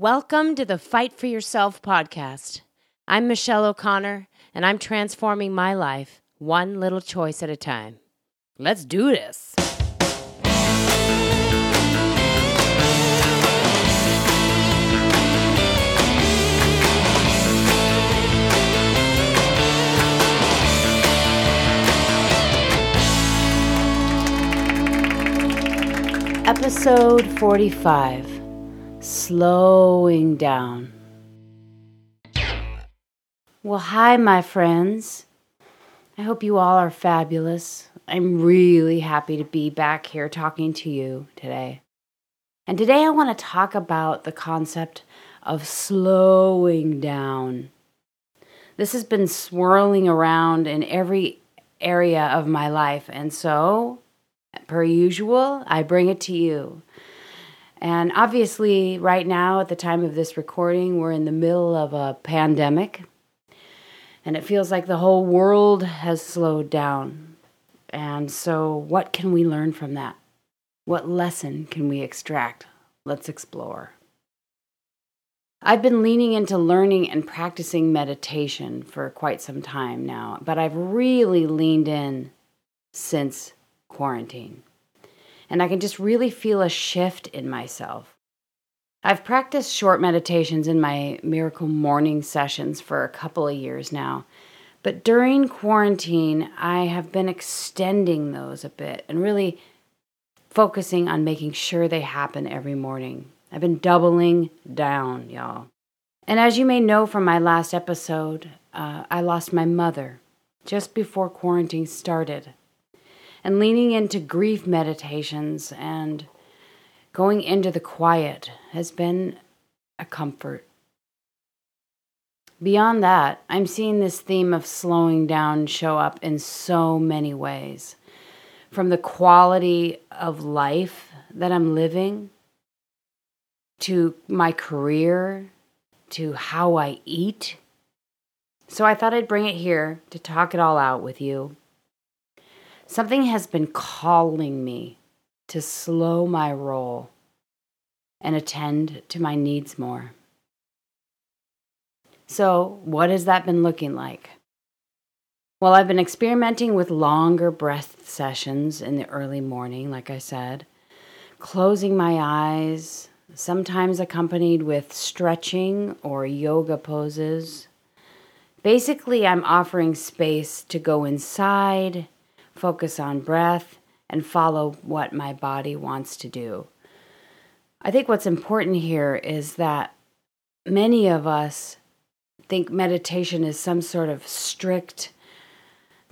Welcome to the Fight for Yourself podcast. I'm Michelle O'Connor, and I'm transforming my life one little choice at a time. Let's do this. Episode 45 Slowing Down. Well, hi, my friends. I hope you all are fabulous. I'm really happy to be back here talking to you today. And today I want to talk about the concept of slowing down. This has been swirling around in every area of my life, and so Per usual, I bring it to you. And obviously, right now, at the time of this recording, we're in the middle of a pandemic. And it feels like the whole world has slowed down. And so, what can we learn from that? What lesson can we extract? Let's explore. I've been leaning into learning and practicing meditation for quite some time now, but I've really leaned in since quarantine. And I can just really feel a shift in myself. I've practiced short meditations in my miracle morning sessions for a couple of years now. But during quarantine, I have been extending those a bit and really focusing on making sure they happen every morning. I've been doubling down, y'all. And as you may know from my last episode, uh, I lost my mother just before quarantine started and leaning into grief meditations and going into the quiet has been a comfort. Beyond that, I'm seeing this theme of slowing down show up in so many ways. From the quality of life that I'm living, to my career, to how I eat. So I thought I'd bring it here to talk it all out with you Something has been calling me to slow my roll and attend to my needs more. So, what has that been looking like? Well, I've been experimenting with longer breath sessions in the early morning, like I said, closing my eyes, sometimes accompanied with stretching or yoga poses. Basically, I'm offering space to go inside focus on breath, and follow what my body wants to do. I think what's important here is that many of us think meditation is some sort of strict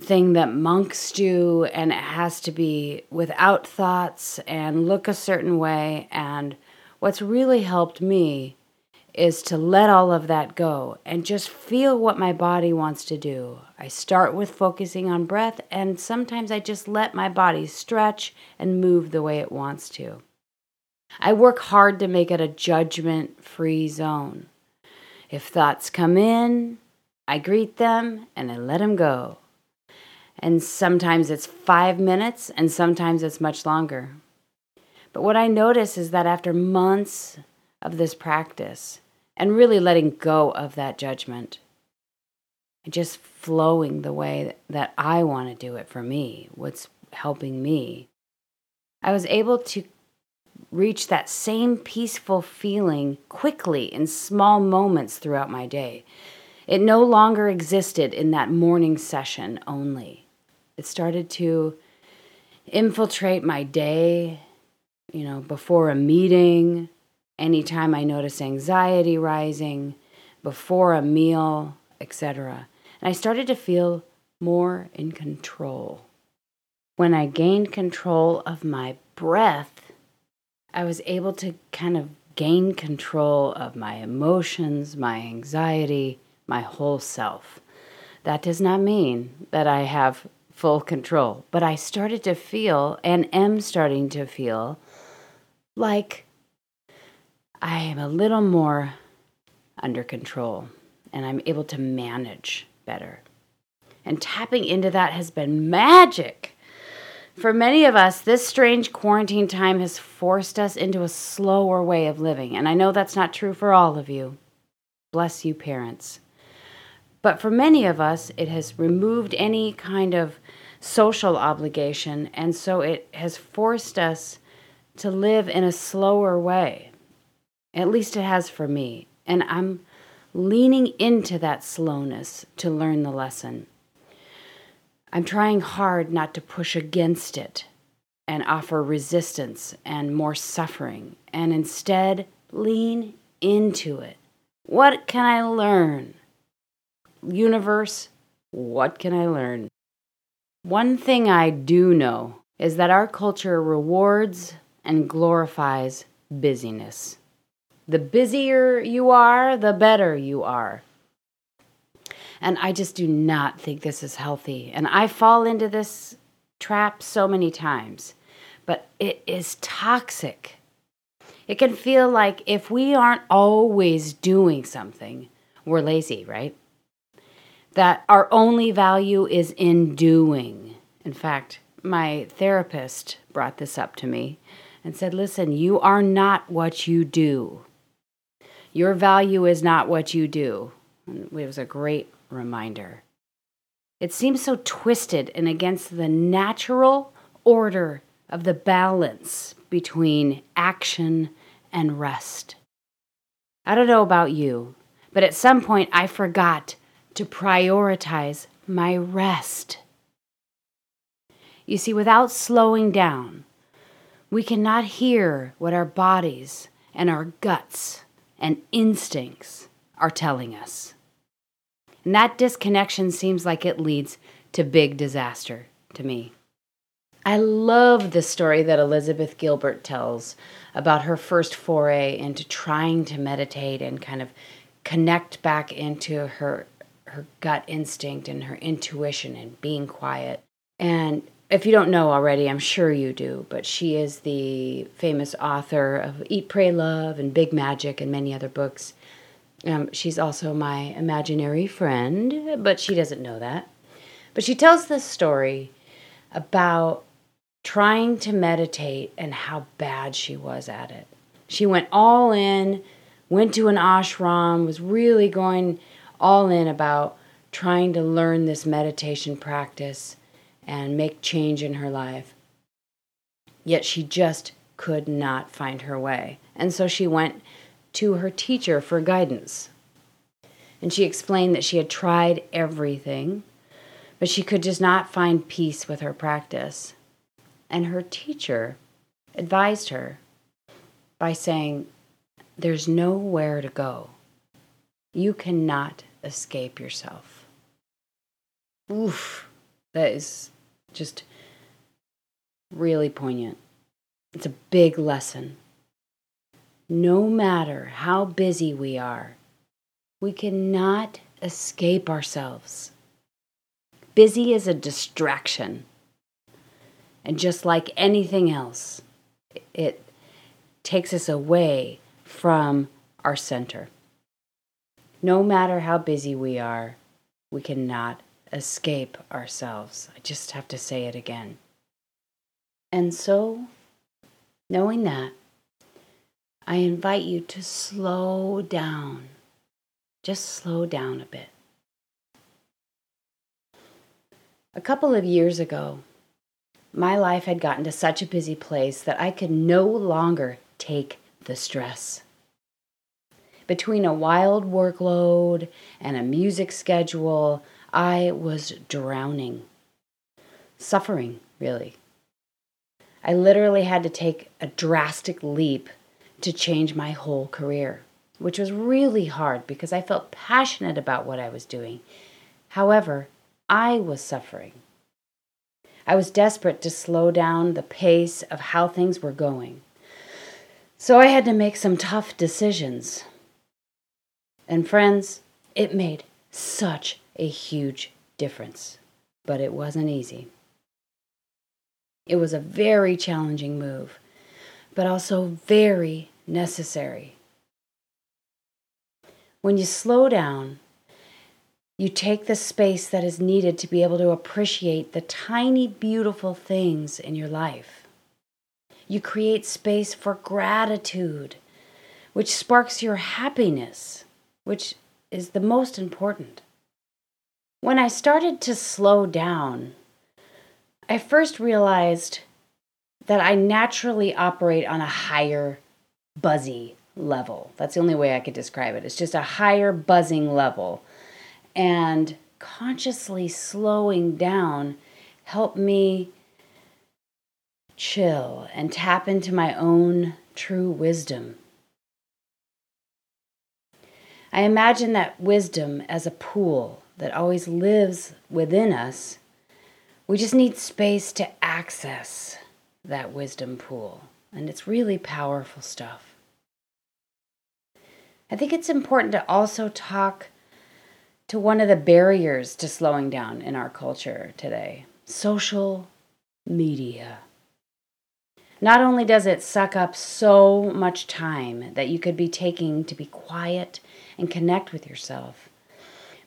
thing that monks do and it has to be without thoughts and look a certain way. And what's really helped me is to let all of that go and just feel what my body wants to do. I start with focusing on breath, and sometimes I just let my body stretch and move the way it wants to. I work hard to make it a judgment free zone. If thoughts come in, I greet them and I let them go. And sometimes it's five minutes, and sometimes it's much longer. But what I notice is that after months of this practice and really letting go of that judgment and just flowing the way that I want to do it for me, what's helping me, I was able to reach that same peaceful feeling quickly in small moments throughout my day. It no longer existed in that morning session only. It started to infiltrate my day, you know, before a meeting, anytime I notice anxiety rising, before a meal, etc. And I started to feel more in control. When I gained control of my breath, I was able to kind of gain control of my emotions, my anxiety, my whole self. That does not mean that I have full control, but I started to feel and am starting to feel like I am a little more under control and I'm able to manage better. And tapping into that has been magic. For many of us, this strange quarantine time has forced us into a slower way of living, and I know that's not true for all of you. Bless you, parents. But for many of us, it has removed any kind of social obligation, and so it has forced us to live in a slower way. At least it has for me. And I'm leaning into that slowness to learn the lesson. I'm trying hard not to push against it and offer resistance and more suffering, and instead lean into it. What can I learn? Universe, what can I learn? One thing I do know is that our culture rewards and glorifies busyness. The busier you are, the better you are. And I just do not think this is healthy. And I fall into this trap so many times, but it is toxic. It can feel like if we aren't always doing something, we're lazy, right? That our only value is in doing. In fact, my therapist brought this up to me and said, Listen, you are not what you do. Your value is not what you do. It was a great reminder. It seems so twisted and against the natural order of the balance between action and rest. I don't know about you, but at some point I forgot to prioritize my rest. You see, without slowing down, we cannot hear what our bodies and our guts and instincts are telling us. And that disconnection seems like it leads to big disaster to me. I love the story that Elizabeth Gilbert tells about her first foray into trying to meditate and kind of connect back into her her gut instinct and her intuition and being quiet. And if you don't know already, I'm sure you do, but she is the famous author of Eat, Pray, Love and Big Magic and many other books. Um, she's also my imaginary friend, but she doesn't know that. But she tells this story about trying to meditate and how bad she was at it. She went all in, went to an ashram, was really going all in about trying to learn this meditation practice and make change in her life. Yet she just could not find her way. And so she went to her teacher for guidance. And she explained that she had tried everything, but she could just not find peace with her practice. And her teacher advised her by saying, There's nowhere to go. You cannot escape yourself. Oof, that is just really poignant. It's a big lesson. No matter how busy we are, we cannot escape ourselves. Busy is a distraction. And just like anything else, it takes us away from our center. No matter how busy we are, we cannot escape ourselves. I just have to say it again. And so, knowing that, I invite you to slow down. Just slow down a bit. A couple of years ago, my life had gotten to such a busy place that I could no longer take the stress. Between a wild workload and a music schedule, I was drowning. Suffering, really. I literally had to take a drastic leap to change my whole career, which was really hard because I felt passionate about what I was doing. However, I was suffering. I was desperate to slow down the pace of how things were going. So I had to make some tough decisions. And friends, it made such a huge difference, but it wasn't easy. It was a very challenging move, but also very necessary. When you slow down You take the space that is needed to be able to appreciate the tiny, beautiful things in your life. You create space for gratitude, which sparks your happiness, which is the most important. When I started to slow down, I first realized that I naturally operate on a higher buzzy level. That's the only way I could describe it. It's just a higher buzzing level and consciously slowing down helped me chill and tap into my own true wisdom. I imagine that wisdom as a pool that always lives within us. We just need space to access that wisdom pool, and it's really powerful stuff. I think it's important to also talk to one of the barriers to slowing down in our culture today social media. Not only does it suck up so much time that you could be taking to be quiet and connect with yourself,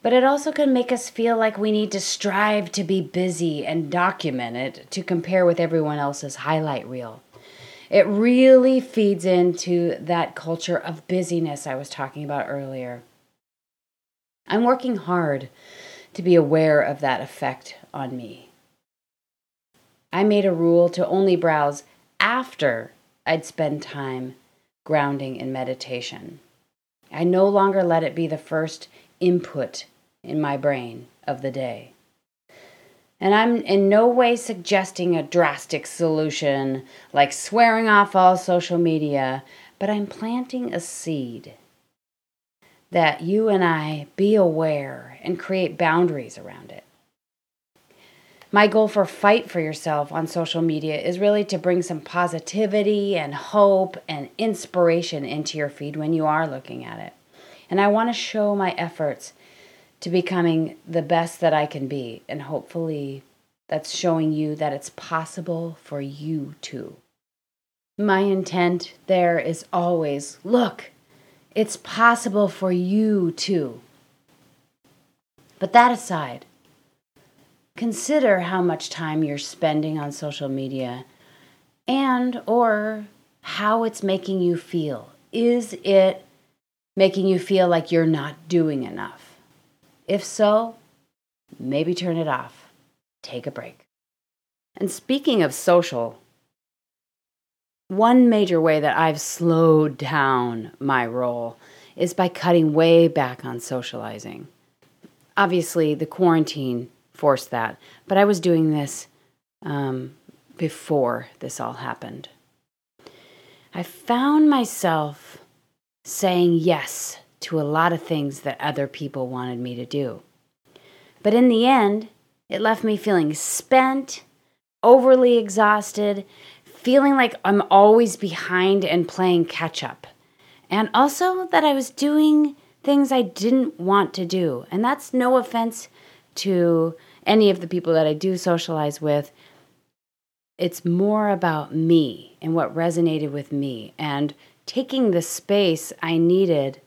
but it also can make us feel like we need to strive to be busy and document it to compare with everyone else's highlight reel. It really feeds into that culture of busyness I was talking about earlier. I'm working hard to be aware of that effect on me. I made a rule to only browse after I'd spend time grounding in meditation. I no longer let it be the first input in my brain of the day. And I'm in no way suggesting a drastic solution like swearing off all social media, but I'm planting a seed that you and I be aware and create boundaries around it. My goal for Fight for Yourself on social media is really to bring some positivity and hope and inspiration into your feed when you are looking at it. And I want to show my efforts to becoming the best that I can be. And hopefully, that's showing you that it's possible for you too. My intent there is always look, it's possible for you too. But that aside, consider how much time you're spending on social media and or how it's making you feel. Is it making you feel like you're not doing enough? If so, maybe turn it off. Take a break. And speaking of social, one major way that I've slowed down my roll is by cutting way back on socializing. Obviously, the quarantine forced that, but I was doing this um, before this all happened. I found myself saying yes to a lot of things that other people wanted me to do. But in the end, it left me feeling spent, overly exhausted, feeling like I'm always behind and playing catch up. And also that I was doing things I didn't want to do. And that's no offense to any of the people that I do socialize with. It's more about me and what resonated with me. And taking the space I needed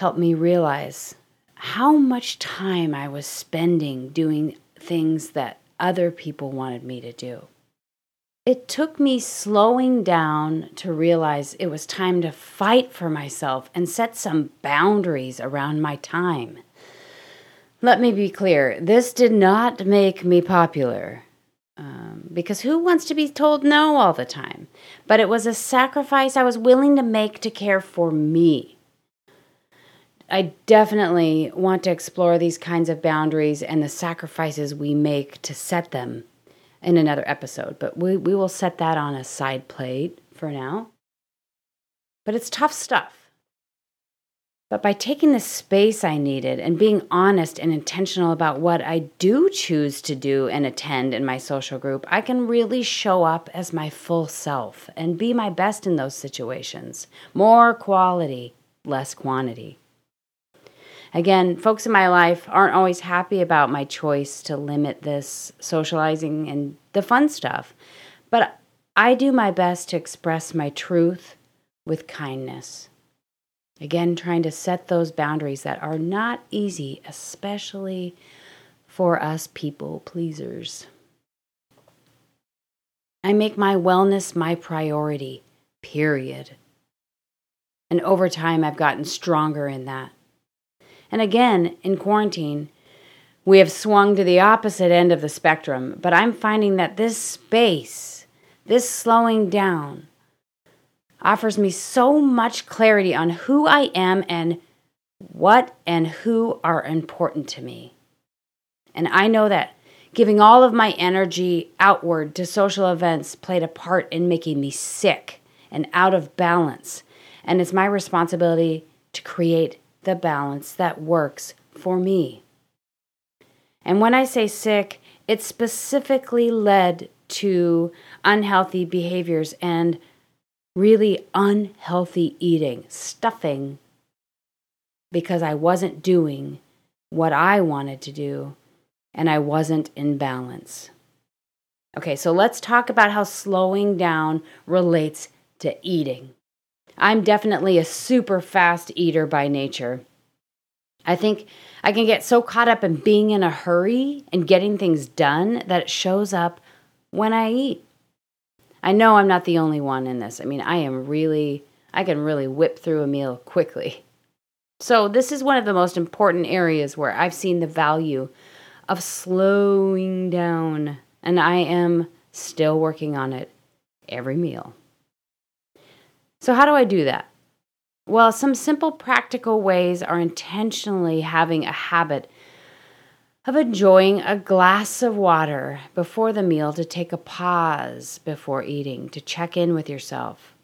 helped me realize how much time I was spending doing things that other people wanted me to do. It took me slowing down to realize it was time to fight for myself and set some boundaries around my time. Let me be clear this did not make me popular. Um, because who wants to be told no all the time? But it was a sacrifice I was willing to make to care for me. I definitely want to explore these kinds of boundaries and the sacrifices we make to set them in another episode, but we, we will set that on a side plate for now. But it's tough stuff. But by taking the space I needed and being honest and intentional about what I do choose to do and attend in my social group, I can really show up as my full self and be my best in those situations. More quality, less quantity. Again, folks in my life aren't always happy about my choice to limit this socializing and the fun stuff, but I do my best to express my truth with kindness. Again, trying to set those boundaries that are not easy, especially for us people pleasers. I make my wellness my priority, period. And over time, I've gotten stronger in that. And again, in quarantine, we have swung to the opposite end of the spectrum, but I'm finding that this space, this slowing down, offers me so much clarity on who I am and what and who are important to me. And I know that giving all of my energy outward to social events played a part in making me sick and out of balance. And it's my responsibility to create the balance that works for me. And when I say sick, it specifically led to unhealthy behaviors and really unhealthy eating, stuffing, because I wasn't doing what I wanted to do and I wasn't in balance. Okay, so let's talk about how slowing down relates to eating. I'm definitely a super fast eater by nature. I think I can get so caught up in being in a hurry and getting things done that it shows up when I eat. I know I'm not the only one in this. I mean, I am really, I can really whip through a meal quickly. So, this is one of the most important areas where I've seen the value of slowing down, and I am still working on it every meal. So, how do I do that? Well, some simple practical ways are intentionally having a habit of enjoying a glass of water before the meal to take a pause before eating, to check in with yourself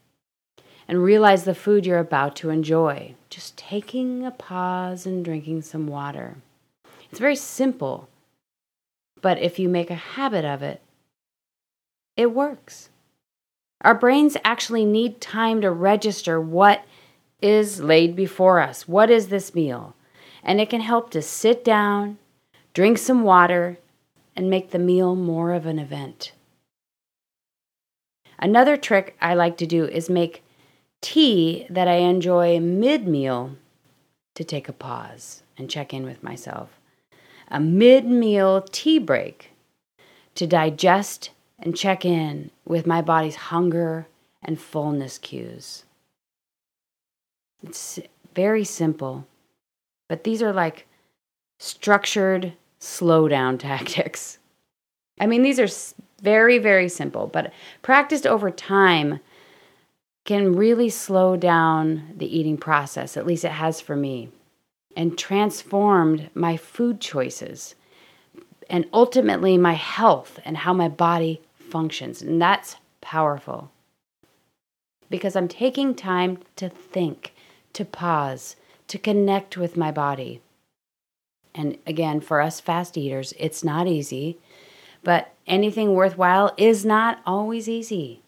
and realize the food you're about to enjoy. Just taking a pause and drinking some water. It's very simple, but if you make a habit of it, it works. Our brains actually need time to register what is laid before us. What is this meal? And it can help to sit down, drink some water, and make the meal more of an event. Another trick I like to do is make tea that I enjoy mid meal to take a pause and check in with myself. A mid meal tea break to digest and check in with my body's hunger and fullness cues. It's very simple, but these are like structured slow down tactics. I mean, these are very, very simple, but practiced over time can really slow down the eating process, at least it has for me, and transformed my food choices and ultimately my health and how my body functions. And that's powerful because I'm taking time to think, to pause, to connect with my body. And again, for us fast eaters, it's not easy, but anything worthwhile is not always easy.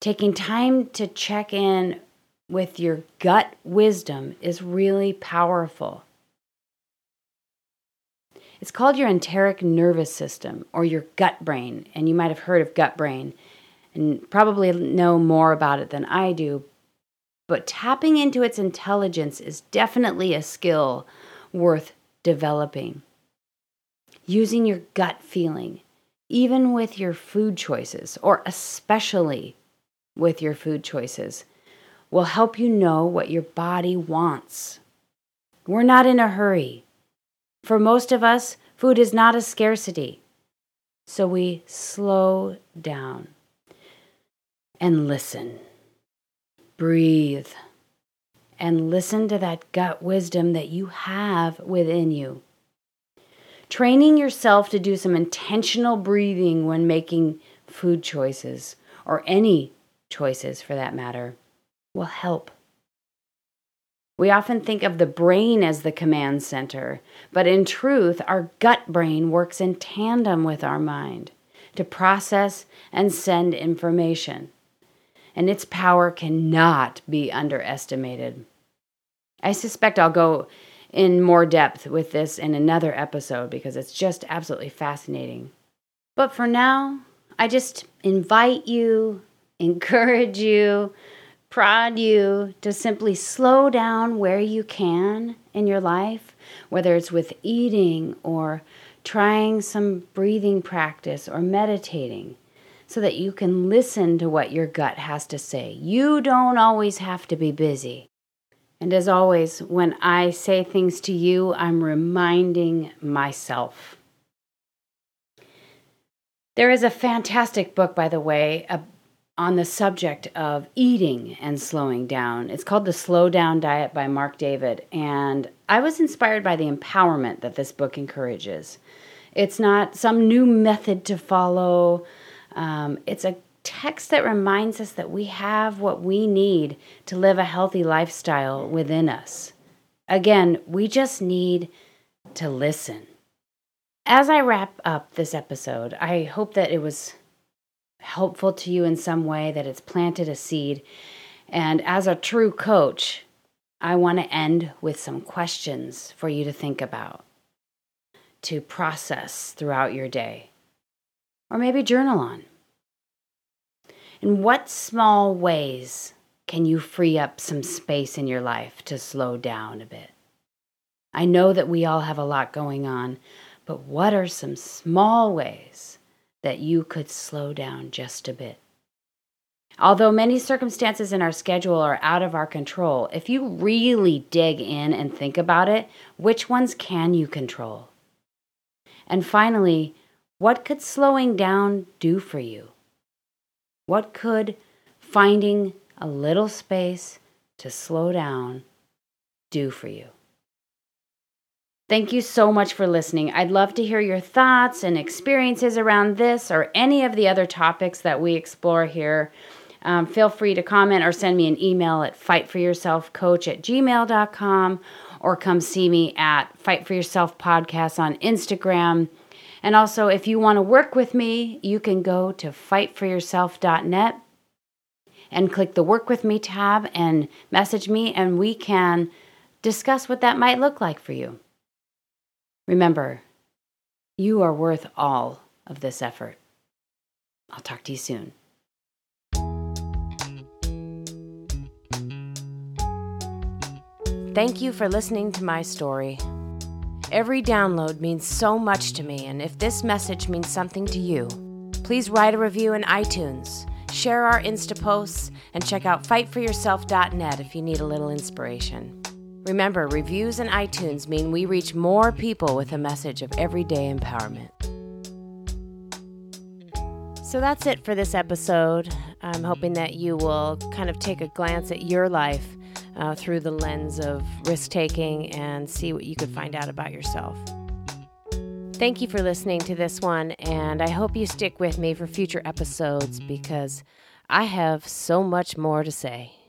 Taking time to check in with your gut wisdom is really powerful. It's called your enteric nervous system or your gut brain, and you might have heard of gut brain and probably know more about it than I do. But tapping into its intelligence is definitely a skill worth developing. Using your gut feeling, even with your food choices, or especially with your food choices, will help you know what your body wants. We're not in a hurry. For most of us, food is not a scarcity. So we slow down and listen. Breathe and listen to that gut wisdom that you have within you. Training yourself to do some intentional breathing when making food choices, or any choices for that matter, will help. We often think of the brain as the command center, but in truth, our gut brain works in tandem with our mind to process and send information, and its power cannot be underestimated. I suspect I'll go in more depth with this in another episode because it's just absolutely fascinating. But for now, I just invite you, encourage you, prod you to simply slow down where you can in your life, whether it's with eating or trying some breathing practice or meditating, so that you can listen to what your gut has to say. You don't always have to be busy. And as always, when I say things to you, I'm reminding myself. There is a fantastic book, by the way, on the subject of eating and slowing down. It's called The Slow Down Diet by Marc David. And I was inspired by the empowerment that this book encourages. It's not some new method to follow, um, it's a text that reminds us that we have what we need to live a healthy lifestyle within us. Again, we just need to listen. As I wrap up this episode, I hope that it was helpful to you in some way, that it's planted a seed. And as a true coach, I want to end with some questions for you to think about, to process throughout your day, or maybe journal on. In what small ways can you free up some space in your life to slow down a bit? I know that we all have a lot going on, but what are some small ways that you could slow down just a bit? Although many circumstances in our schedule are out of our control, if you really dig in and think about it, which ones can you control? And finally, what could slowing down do for you? What could finding a little space to slow down do for you? Thank you so much for listening. I'd love to hear your thoughts and experiences around this or any of the other topics that we explore here. Um, feel free to comment or send me an email at fightforyourselfcoach at gmail.com or come see me at Fight For Yourself Podcast on Instagram. And also, if you want to work with me, you can go to fightforyourself.net and click the Work With Me tab and message me, and we can discuss what that might look like for you. Remember, you are worth all of this effort. I'll talk to you soon. Thank you for listening to my story. Every download means so much to me, and if this message means something to you, please write a review in iTunes, share our Insta posts, and check out fightforyourself.net if you need a little inspiration. Remember, reviews and iTunes mean we reach more people with a message of everyday empowerment. So that's it for this episode. I'm hoping that you will kind of take a glance at your life uh, through the lens of risk taking and see what you could find out about yourself. Thank you for listening to this one, and I hope you stick with me for future episodes because I have so much more to say.